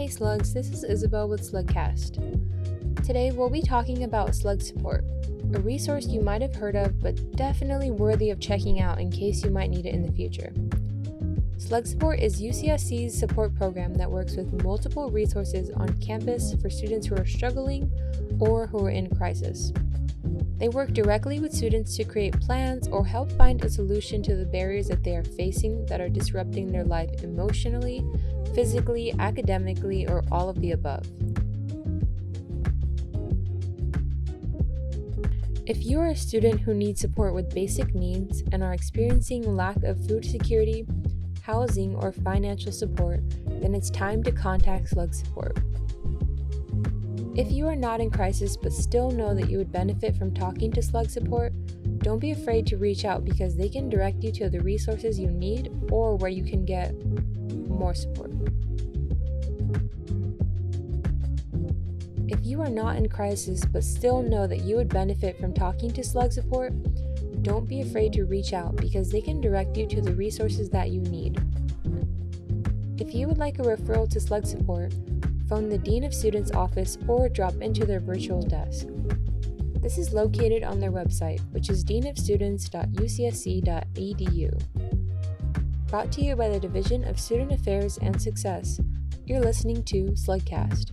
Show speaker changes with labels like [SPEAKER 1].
[SPEAKER 1] Hey slugs, this is Isabel with Slugcast. Today we'll be talking about Slug Support, a resource you might have heard of but definitely worthy of checking out in case you might need it in the future. Slug Support is UCSC's support program that works with multiple resources on campus for students who are struggling or who are in crisis. They work directly with students to create plans or help find a solution to the barriers that they are facing that are disrupting their life emotionally, physically, academically, or all of the above. If you are a student who needs support with basic needs and are experiencing lack of food security, housing, or financial support, then it's time to contact Slug Support. If you are not in crisis but still know that you would benefit from talking to Slug Support, don't be afraid to reach out because they can direct you to the resources you need or where you can get more support. If you are not in crisis but still know that you would benefit from talking to Slug Support, don't be afraid to reach out because they can direct you to the resources that you need. If you would like a referral to Slug Support, phone the Dean of Students office or drop into their virtual desk. This is located on their website, which is deanofstudents.ucsc.edu. Brought to you by the Division of Student Affairs and Success, you're listening to Slugcast.